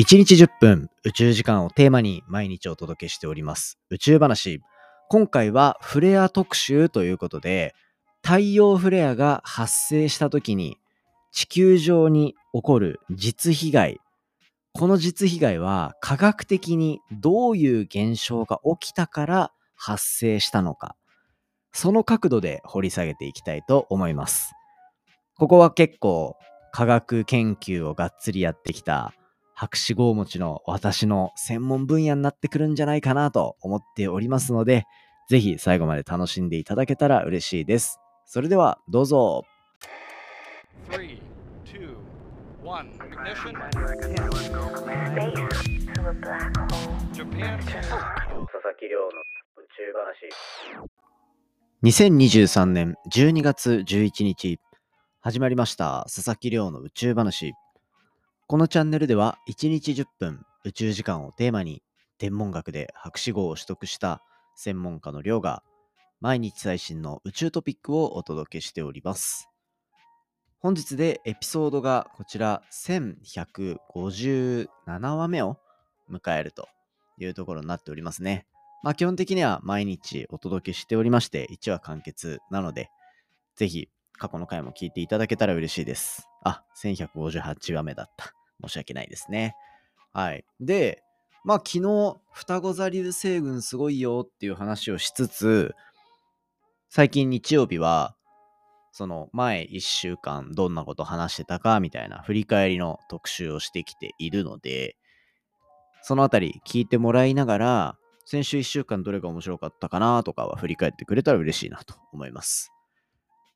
1日10分宇宙時間をテーマに毎日お届けしております宇宙話。今回はフレア特集ということで太陽フレアが発生した時に地球上に起こる実被害。この実被害は科学的にどういう現象が起きたから発生したのか。その角度で掘り下げていきたいと思います。ここは結構科学研究をがっつりやってきた博士号持ちの私の専門分野になってくるんじゃないかなと思っておりますので、ぜひ最後まで楽しんでいただけたら嬉しいです。それではどうぞ。3 2 1 ignition. Japan. 2023年12月11日始まりました佐々木亮の宇宙話このチャンネルでは1日10分宇宙時間をテーマに天文学で博士号を取得した専門家の亮が毎日最新の宇宙トピックをお届けしております。本日でエピソードがこちら1157話目を迎えるというところになっておりますね。まあ基本的には毎日お届けしておりまして1話完結なのでぜひ過去の回も聞いていただけたら嬉しいです。あ、1158話目だった。申し訳ないですね。はい。で、まあ昨日、双子座流星群すごいよっていう話をしつつ、最近日曜日は、その前1週間どんなこと話してたかみたいな振り返りの特集をしてきているので、そのあたり聞いてもらいながら、先週1週間どれが面白かったかなとかは振り返ってくれたら嬉しいなと思います。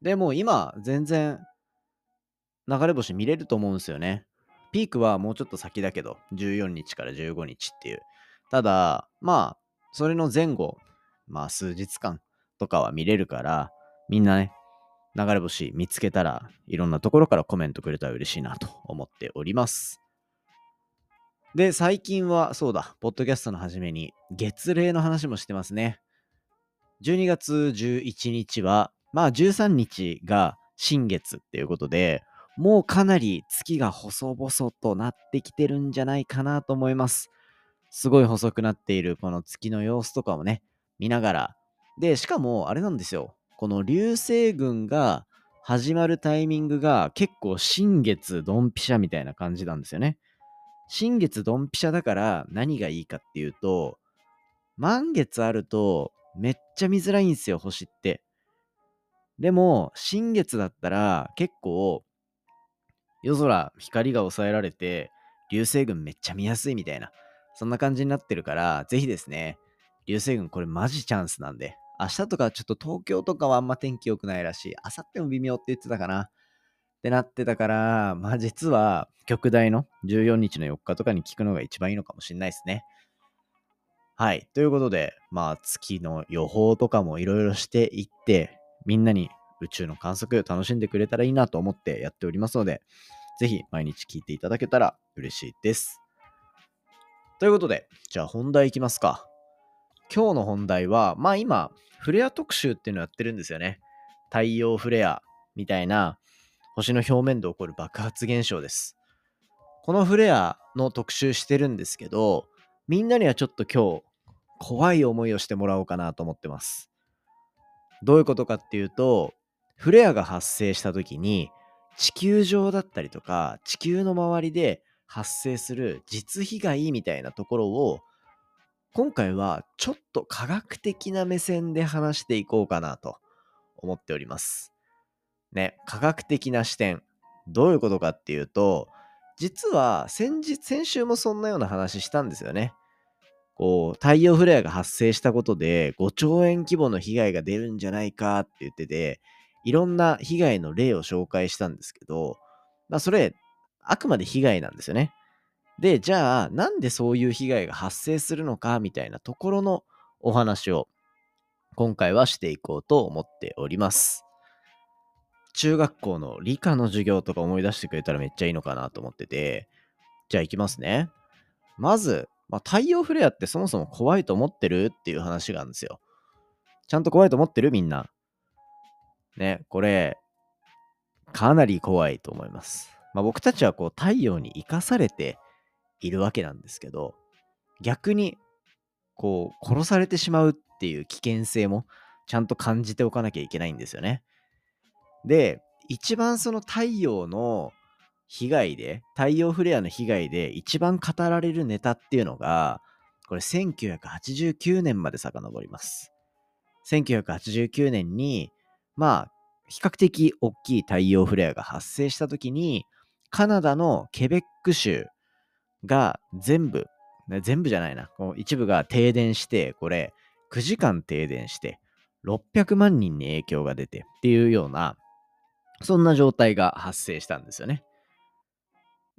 でも今、全然流れ星見れると思うんですよね。ピークはもうちょっと先だけど、14日から15日っていう。ただ、まあ、それの前後、まあ数日間とかは見れるから、みんなね、流れ星見つけたらいろんなところからコメントくれたら嬉しいなと思っております。で、最近はそうだ、ポッドキャストの初めに月齢の話もしてますね。12月11日は、まあ13日が新月っていうことで、もうかなり月が細々となってきてるんじゃないかなと思います。すごい細くなっているこの月の様子とかをね、見ながら。で、しかもあれなんですよ。この流星群が始まるタイミングが結構新月ドンピシャみたいな感じなんですよね。新月ドンピシャだから何がいいかっていうと、満月あるとめっちゃ見づらいんですよ、星って。でも、新月だったら結構夜空、光が抑えられて、流星群めっちゃ見やすいみたいな、そんな感じになってるから、ぜひですね、流星群これマジチャンスなんで、明日とかちょっと東京とかはあんま天気良くないらしい。明後日も微妙って言ってたかな。ってなってたから、まあ実は極大の14日の4日とかに聞くのが一番いいのかもしれないですね。はい。ということで、まあ月の予報とかもいろいろしていって、みんなに宇宙の観測楽しんでくれたらいいなと思ってやっておりますので、ぜひ毎日聞いていただけたら嬉しいです。ということで、じゃあ本題いきますか。今日の本題は、まあ今、フレア特集っていうのやってるんですよね。太陽フレアみたいな星の表面で起こる爆発現象です。このフレアの特集してるんですけど、みんなにはちょっと今日怖い思いをしてもらおうかなと思ってます。どういうことかっていうと、フレアが発生した時に地球上だったりとか地球の周りで発生する実被害みたいなところを今回はちょっと科学的な目線で話していこうかなと思っております。ね、科学的な視点。どういうことかっていうと、実は先日、先週もそんなような話したんですよね。こう、太陽フレアが発生したことで5兆円規模の被害が出るんじゃないかって言ってて、いろんな被害の例を紹介したんですけど、まあそれ、あくまで被害なんですよね。で、じゃあ、なんでそういう被害が発生するのかみたいなところのお話を今回はしていこうと思っております。中学校の理科の授業とか思い出してくれたらめっちゃいいのかなと思ってて、じゃあ行きますね。まず、まあ、太陽フレアってそもそも怖いと思ってるっていう話があるんですよ。ちゃんと怖いと思ってるみんな。ね、これ、かなり怖いと思います。まあ、僕たちはこう太陽に生かされているわけなんですけど、逆に、こう、殺されてしまうっていう危険性もちゃんと感じておかなきゃいけないんですよね。で、一番その太陽の被害で、太陽フレアの被害で一番語られるネタっていうのが、これ1989年まで遡ります。1989年に、まあ、比較的大きい太陽フレアが発生した時に、カナダのケベック州が全部、全部じゃないな、一部が停電して、これ9時間停電して、600万人に影響が出てっていうような、そんな状態が発生したんですよね。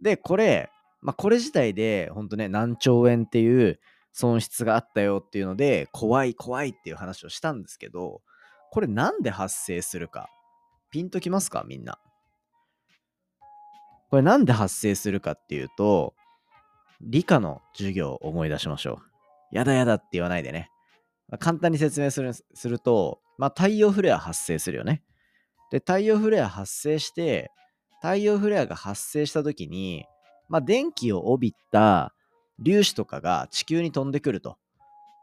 で、これ、まあ、これ自体で、ほんとね、何兆円っていう損失があったよっていうので、怖い怖いっていう話をしたんですけど、これなんで発生するか、ピンときますか？みんな。これなんで発生するかっていうと、理科の授業を思い出しましょう。やだやだって言わないでね。ま、簡単に説明するすると、まあ、太陽フレア発生するよね。で、太陽フレア発生して、太陽フレアが発生した時に、まあ、電気を帯びた粒子とかが地球に飛んでくると。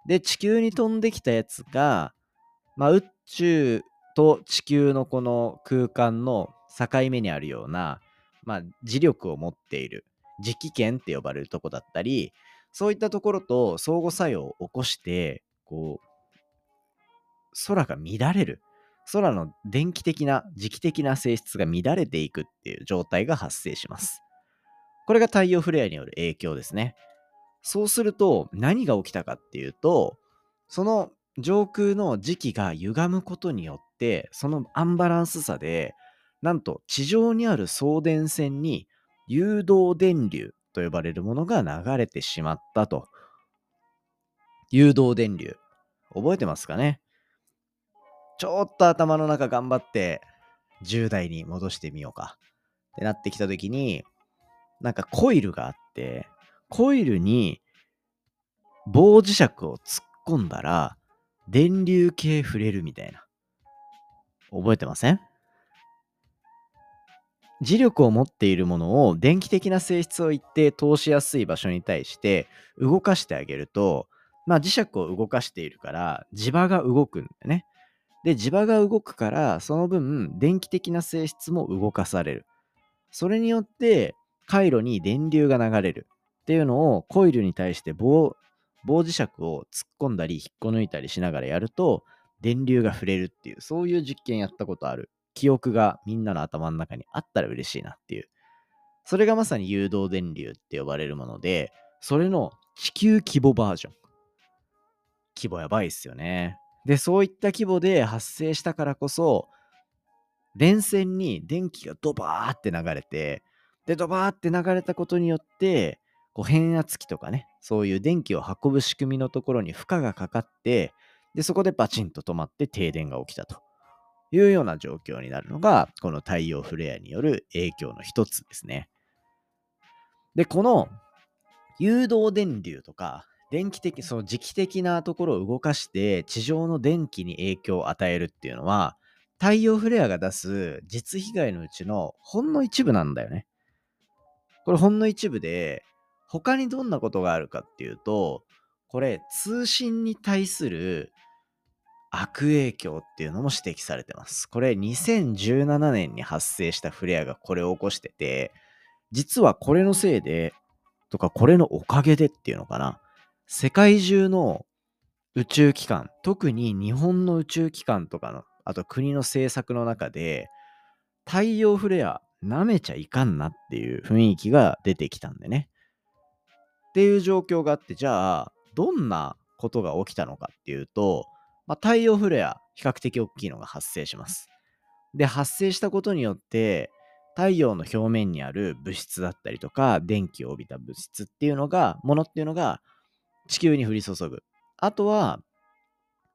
で、地球に飛んできたやつが、まあ、宇宙と地球のこの空間の境目にあるような、まあ、磁力を持っている磁気圏って呼ばれるとこだったりそういったところと相互作用を起こしてこう空が乱れる空の電気的な磁気的な性質が乱れていくっていう状態が発生します。これが太陽フレアによる影響ですね。そうすると何が起きたかっていうとその上空の磁気が歪むことによってそのアンバランスさでなんと地上にある送電線に誘導電流と呼ばれるものが流れてしまったと。誘導電流。覚えてますかね？ちょっと頭の中頑張って10代に戻してみようか。ってなってきた時に、なんかコイルがあって、コイルに棒磁石を突っ込んだら、電流系触れるみたいな。覚えてません？磁力を持っているものを電気的な性質を一定通しやすい場所に対して動かしてあげると、まあ磁石を動かしているから磁場が動くんだよね。で、磁場が動くからその分電気的な性質も動かされる。それによって回路に電流が流れるっていうのをコイルに対して棒棒磁石を突っ込んだり引っこ抜いたりしながらやると電流が触れるっていうそういう実験やったことある記憶がみんなの頭の中にあったら嬉しいなっていう。それがまさに誘導電流って呼ばれるもので、それの地球規模バージョン。規模やばいっすよね。で、そういった規模で発生したからこそ、電線に電気がドバーって流れて、で、ドバーって流れたことによって、こう変圧器とかね、そういう電気を運ぶ仕組みのところに負荷がかかって、で、そこでバチンと止まって停電が起きたと。いうような状況になるのが、この太陽フレアによる影響の一つですね。で、この誘導電流とか、電気的、その磁気的なところを動かして地上の電気に影響を与えるっていうのは、太陽フレアが出す実被害のうちのほんの一部なんだよね。これほんの一部で、他にどんなことがあるかっていうと、これ通信に対する悪影響っていうのも指摘されてます。これ2017年に発生したフレアがこれを起こしてて、実はこれのせいで、とかこれのおかげでっていうのかな、世界中の宇宙機関、特に日本の宇宙機関とかの、あと国の政策の中で、太陽フレア舐めちゃいかんなっていう雰囲気が出てきたんでね。っていう状況があって、じゃあ、どんなことが起きたのかっていうと、まあ、太陽フレア、比較的大きいのが発生します。で、発生したことによって、太陽の表面にある物質だったりとか、電気を帯びた物質っていうのが、ものっていうのが地球に降り注ぐ。あとは、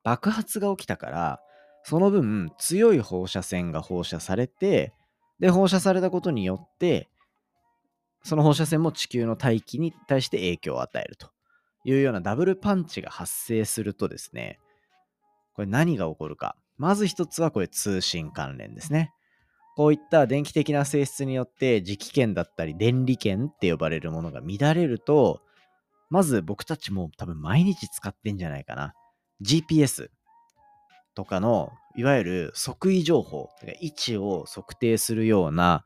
爆発が起きたから、その分強い放射線が放射されて、で、放射されたことによって、その放射線も地球の大気に対して影響を与えるというようなダブルパンチが発生するとですね、これ何が起こるか。まず一つはこれ通信関連ですね。こういった電気的な性質によって磁気圏だったり電離圏って呼ばれるものが乱れると、まず僕たちも多分毎日使ってんじゃないかな。GPS とかのいわゆる測位情報、位置を測定するような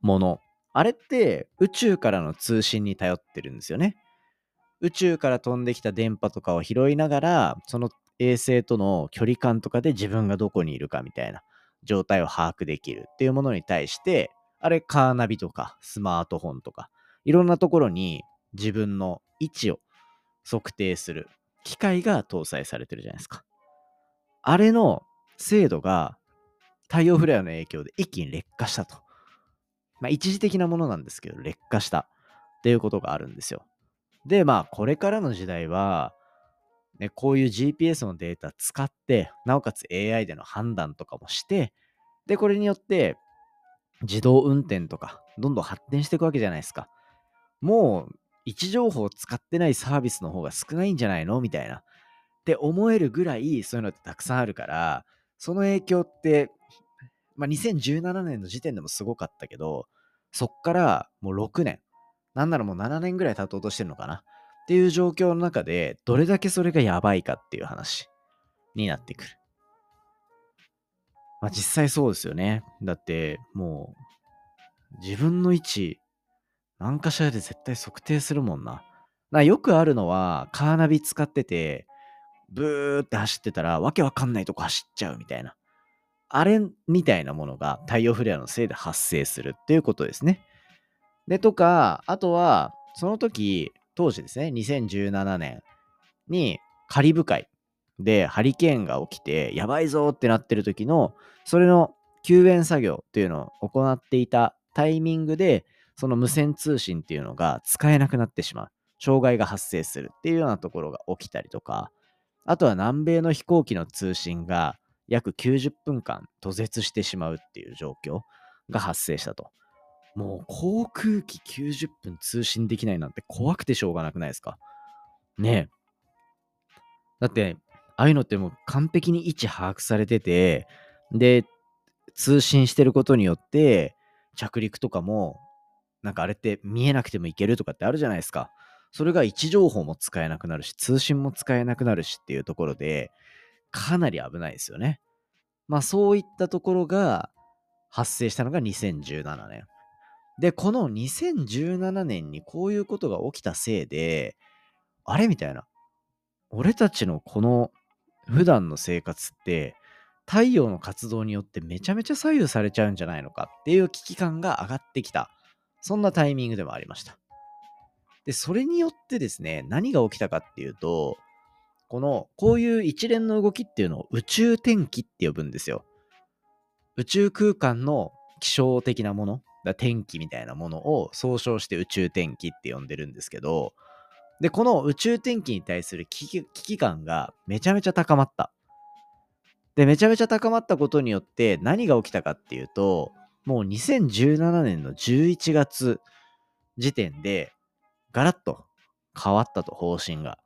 もの。あれって宇宙からの通信に頼ってるんですよね。宇宙から飛んできた電波とかを拾いながら、その衛星との距離感とかで自分がどこにいるかみたいな状態を把握できるっていうものに対して、あれカーナビとかスマートフォンとか、いろんなところに自分の位置を測定する機械が搭載されてるじゃないですか。あれの精度が太陽フレアの影響で一気に劣化したと。まあ一時的なものなんですけど、劣化したっていうことがあるんですよ。で、まあこれからの時代は、ね、こういう GPS のデータ使って、なおかつ AI での判断とかもして、で、これによって自動運転とか、どんどん発展していくわけじゃないですか。もう位置情報を使ってないサービスの方が少ないんじゃないの？みたいな。って思えるぐらいそういうのってたくさんあるから、その影響って、まあ、2017年の時点でもすごかったけど、そっからもう6年、なんならもう7年ぐらい経とうとしてるのかなっていう状況の中で、どれだけそれがやばいかっていう話になってくる。まあ実際そうですよね。だってもう自分の位置何かしらで絶対測定するもんな。なよくあるのは、カーナビ使ってて、ブーって走ってたら、わけわかんないとこ走っちゃうみたいな。あれみたいなものが太陽フレアのせいで発生するっていうことですね。で、とか、あとは、その時、当時ですね、2017年にカリブ海でハリケーンが起きて、やばいぞってなってる時の、それの救援作業っていうのを行っていたタイミングで、その無線通信っていうのが使えなくなってしまう。障害が発生するっていうようなところが起きたりとか、あとは南米の飛行機の通信が約90分間途絶してしまうっていう状況が発生したと。もう航空機90分通信できないなんて怖くてしょうがなくないですか？ねえ。だって、ああいうのってもう完璧に位置把握されてて、で、通信してることによって、着陸とかもなんかあれって見えなくてもいけるとかってあるじゃないですか。それが位置情報も使えなくなるし、通信も使えなくなるしっていうところで、かなり危ないですよね。まあそういったところが発生したのが2017年。で、この2017年にこういうことが起きたせいで、あれみたいな。俺たちのこの普段の生活って太陽の活動によってめちゃめちゃ左右されちゃうんじゃないのかっていう危機感が上がってきた。そんなタイミングでもありました。で、それによってですね、何が起きたかっていうと、この、こういう一連の動きっていうのを宇宙天気って呼ぶんですよ。宇宙空間の気象的なもの、だ天気みたいなものを総称して宇宙天気って呼んでるんですけど、で、この宇宙天気に対する危機感がめちゃめちゃ高まった。で、めちゃめちゃ高まったことによって何が起きたかっていうと、もう2017年の11月時点で、ガラッと変わったと、方針が。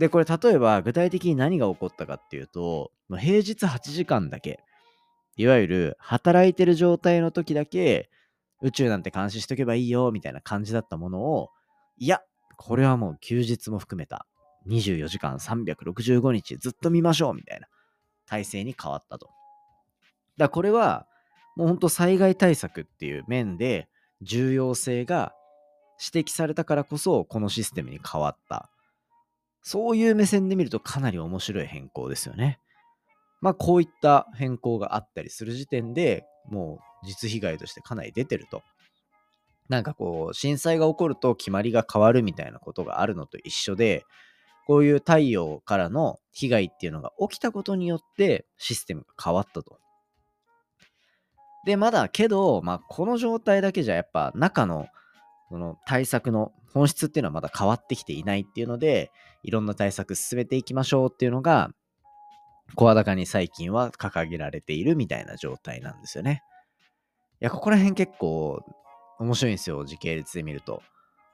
で、これ例えば具体的に何が起こったかっていうと、平日8時間だけ、いわゆる働いてる状態の時だけ、宇宙なんて監視しとけばいいよ、みたいな感じだったものを、いや、これはもう休日も含めた24時間365日ずっと見ましょう、みたいな体制に変わったと。だからこれは、もう本当災害対策っていう面で重要性が指摘されたからこそこのシステムに変わった。そういう目線で見るとかなり面白い変更ですよね。まあこういった変更があったりする時点でもう実被害としてかなり出てると。なんかこう震災が起こると決まりが変わるみたいなことがあるのと一緒でこういう太陽からの被害っていうのが起きたことによってシステムが変わったと。で、まだけど、まあ、この状態だけじゃやっぱ中のその対策の本質っていうのはまだ変わってきていないっていうので、いろんな対策進めていきましょうっていうのが、声高に最近は掲げられているみたいな状態なんですよね。いや、ここら辺結構面白いんですよ、時系列で見ると。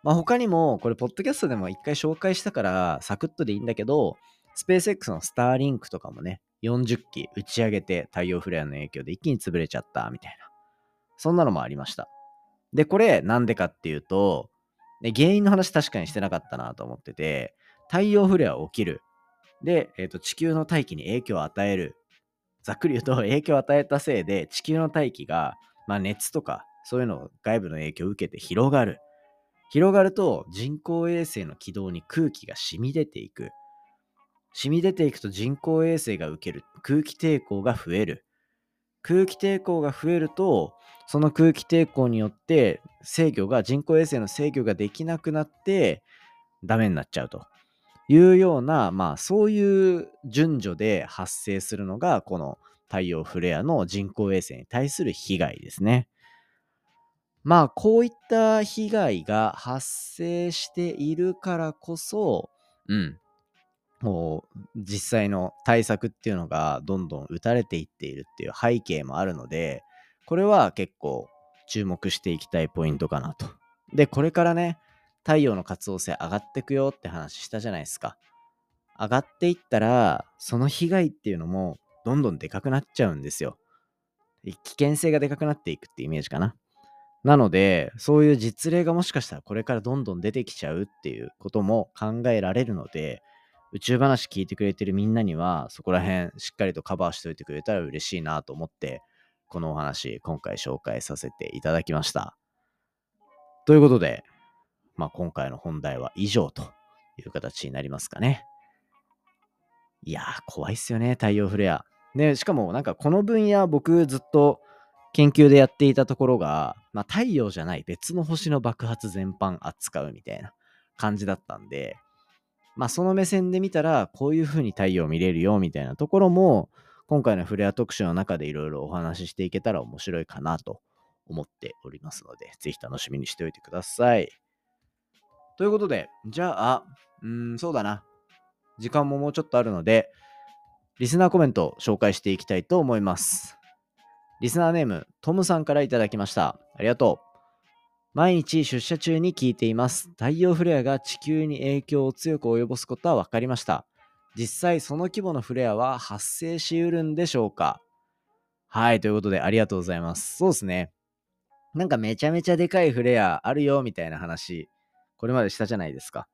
まあ他にも、これ、ポッドキャストでも一回紹介したから、サクッとでいいんだけど、スペース X のスターリンクとかもね、40機打ち上げて太陽フレアの影響で一気に潰れちゃったみたいな。そんなのもありました。で、これなんでかっていうと、ね、原因の話確かにしてなかったなと思ってて、太陽フレア起きる。で、えーと、地球の大気に影響を与える。ざっくり言うと 影響を与えたせいで地球の大気が、まあ、熱とかそういうのを外部の影響を受けて広がる。広がると人工衛星の軌道に空気が染み出ていく。染み出ていくと人工衛星が受ける空気抵抗が増える。空気抵抗が増えると、その空気抵抗によって制御が、人工衛星の制御ができなくなってダメになっちゃうというような、まあそういう順序で発生するのが、この太陽フレアの人工衛星に対する被害ですね。まあこういった被害が発生しているからこそ、うん、もう実際の対策っていうのがどんどん打たれていっているっていう背景もあるので、これは結構注目していきたいポイントかなと。で、これからね、太陽の活動性上がってくよって話したじゃないですか。上がっていったら、その被害っていうのもどんどんでかくなっちゃうんですよ。危険性がでかくなっていくってイメージかな。なので、そういう実例がもしかしたらこれからどんどん出てきちゃうっていうことも考えられるので、宇宙話聞いてくれてるみんなには、そこら辺しっかりとカバーしておいてくれたら嬉しいなと思って、このお話、今回紹介させていただきました。ということで、まあ、今回の本題は以上という形になりますかね。いやー、怖いっすよね、太陽フレア。ね、しかもなんかこの分野僕ずっと研究でやっていたところが、まあ、太陽じゃない別の星の爆発全般扱うみたいな感じだったんで、まあ、その目線で見たら、こういう風に太陽見れるよみたいなところも、今回のフレア特集の中でいろいろお話ししていけたら面白いかなと思っておりますので、ぜひ楽しみにしておいてください。ということで、じゃあ、うん、そうだな。時間ももうちょっとあるので、リスナーコメントを紹介していきたいと思います。リスナーネーム、トムさんからいただきました。ありがとう。毎日出社中に聞いています。太陽フレアが地球に影響を強く及ぼすことは分かりました。実際その規模のフレアは発生しうるんでしょうか？はい、ということでありがとうございます。そうですね。なんかめちゃめちゃでかいフレアあるよみたいな話、これまでしたじゃないですか。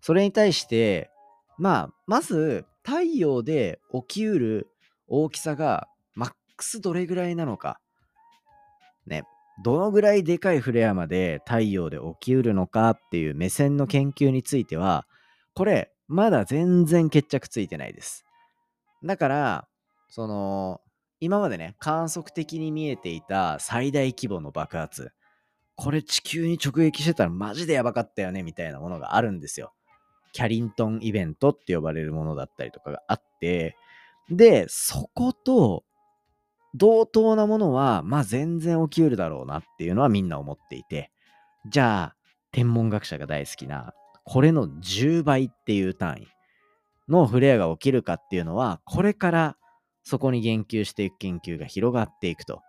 それに対して、まあ、まず太陽で起きうる大きさがマックスどれぐらいなのか。ね、どのぐらいでかいフレアまで太陽で起きうるのかっていう目線の研究については、これ、まだ全然決着ついてないです。だから、その、今までね、観測的に見えていた最大規模の爆発、これ地球に直撃してたらマジでやばかったよね、みたいなものがあるんですよ。キャリントンイベントって呼ばれるものだったりとかがあって、で、そこと同等なものは、まあ全然起きうるだろうなっていうのはみんな思っていて、じゃあ、天文学者が大好きな、これの10倍っていう単位のフレアが起きるかっていうのは、これからそこに言及していく研究が広がっていくと。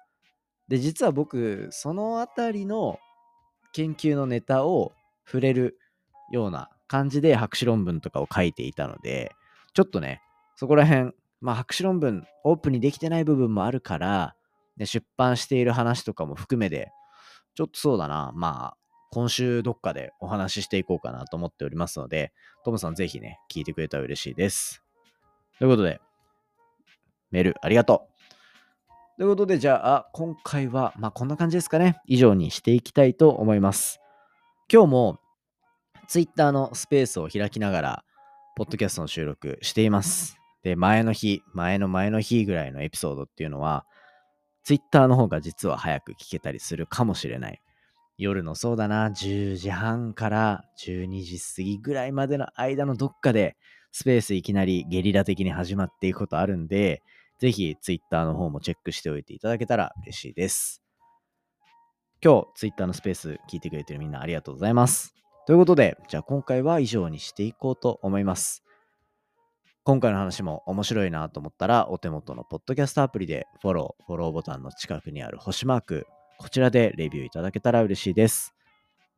で、実は僕、そのあたりの研究のネタを触れるような感じで博士論文とかを書いていたので、ちょっとね、そこら辺まあ、博士論文オープンにできてない部分もあるから、ね、出版している話とかも含めて、ちょっとそうだな、まあ、今週どっかでお話ししていこうかなと思っておりますので、トムさんぜひね、聞いてくれたら嬉しいです。ということで、メールありがとう。ということで、じゃあ、今回は、まあ、こんな感じですかね。以上にしていきたいと思います。今日も、Twitter のスペースを開きながら、ポッドキャストの収録しています。で、前の日、前の前の日ぐらいのエピソードっていうのは、Twitter の方が実は早く聞けたりするかもしれない。夜のそうだな、10時半から12時過ぎぐらいまでの間のどっかで、スペースいきなりゲリラ的に始まっていくことあるんで、ぜひ Twitter の方もチェックしておいていただけたら嬉しいです。今日 Twitter のスペース聞いてくれてるみんなありがとうございます。ということで、じゃあ今回は以上にしていこうと思います。今回の話も面白いなと思ったら、お手元のポッドキャストアプリでフォロー、フォローボタンの近くにある星マーク、こちらでレビューいただけたら嬉しいです。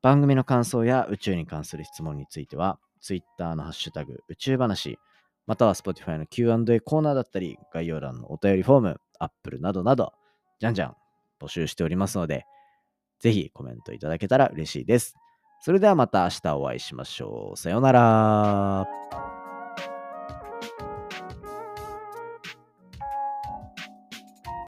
番組の感想や宇宙に関する質問については、Twitter のハッシュタグ宇宙話、または Spotify の Q&A コーナーだったり、概要欄のお便りフォーム、Apple などなど、じゃんじゃん募集しておりますので、ぜひコメントいただけたら嬉しいです。それではまた明日お会いしましょう。さようなら。